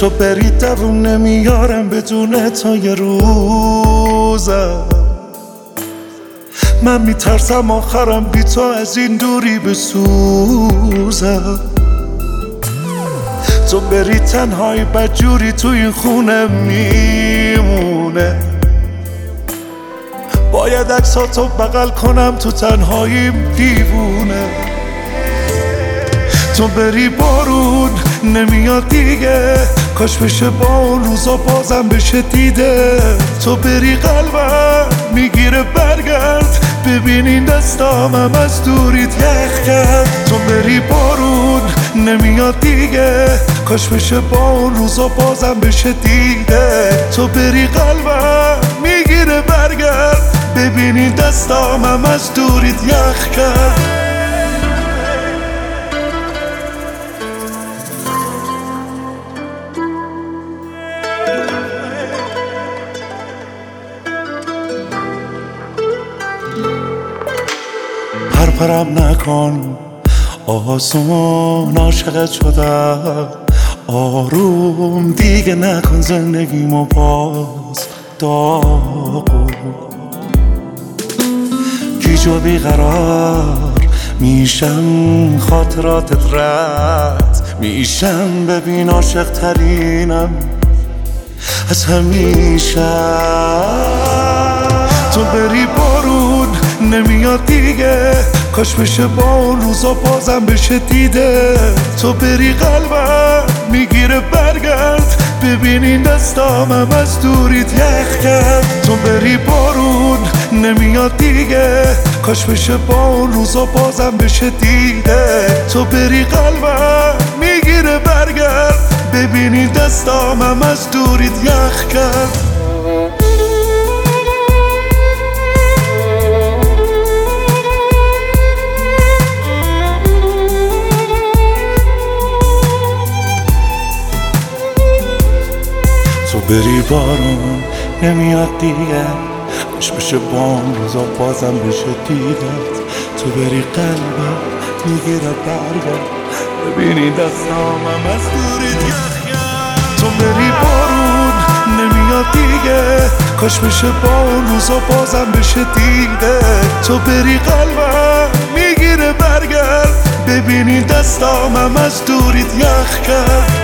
تو بری دوون نمیارم بدون تا یه روزم. من میترسم آخرم بی تو از این دوری بسوزم. تو بری تنهایی بدجوری تو این خونه میمونه. باید تو بغل کنم تو تنهاییم دیوونه تو بری بارون نمیاد دیگه. کاش بشه با اون روزا بازم بشه دیده. تو بری قلبم می‌گیره برگرد. ببینین دستامم از دوریت یخ کرد. تو بری بارون نمیاد دیگه. کاش بشه با اون روزا بازم بشه دیده. تو بری قلبم می‌گیره برگرد. ببینین دستامم از دوریت یخ کرد. پرپرم نکن. آسون عاشقت شدم آروم دیگه نکن زندگیمو باز. داغون. گیج و بیقرار. میشم خاطراتت رد. میشم ببین عاشق ترینم از همیشه. تو بری بارون نمیاد دیگه. کاش بشه با اون روزا بازم بشه دیده. تو بری قلبم می‌گیره برگرد. ببینین دستامم از دوریت یخ کرد. تو بری بارون نمیاد دیگه. کاش بشه با اون روزا بازم بشه دیده. تو بری قلبم می‌گیره برگرد. ببینین دستامم از دوریت یخ کرد. بری بارون نمیاد دیگه. کاش بشه با اون روزا بازم بشه دیدت تو بری قلبم می‌گیره برگرد ببینی دستامم از دوری تو بری بارون نمیاد دیگه. کاش بشه با اون روزا بازم بشه دیده تو بری قلبم می‌گیره برگرد ببینی دستامم از دوریت یخ کرد